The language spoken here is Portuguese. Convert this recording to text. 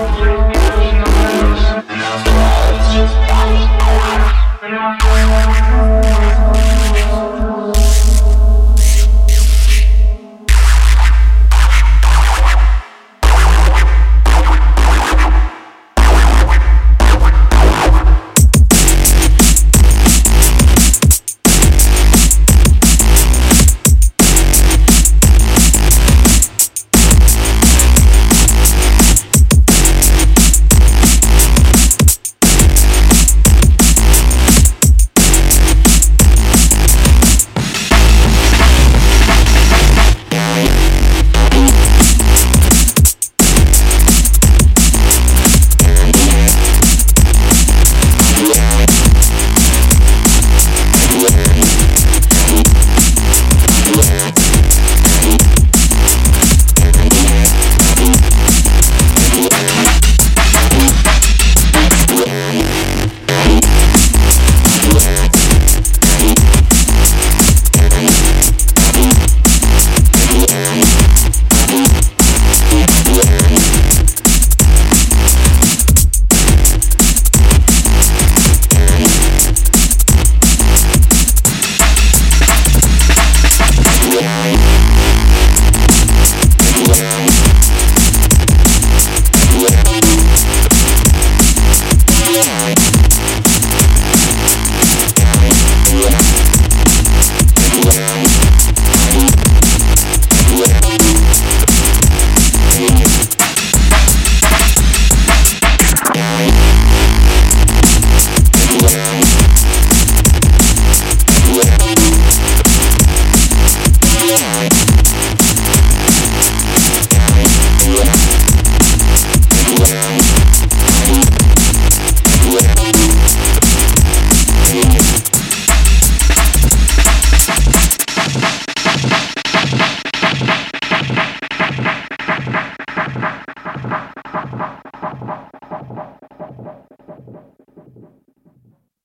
Música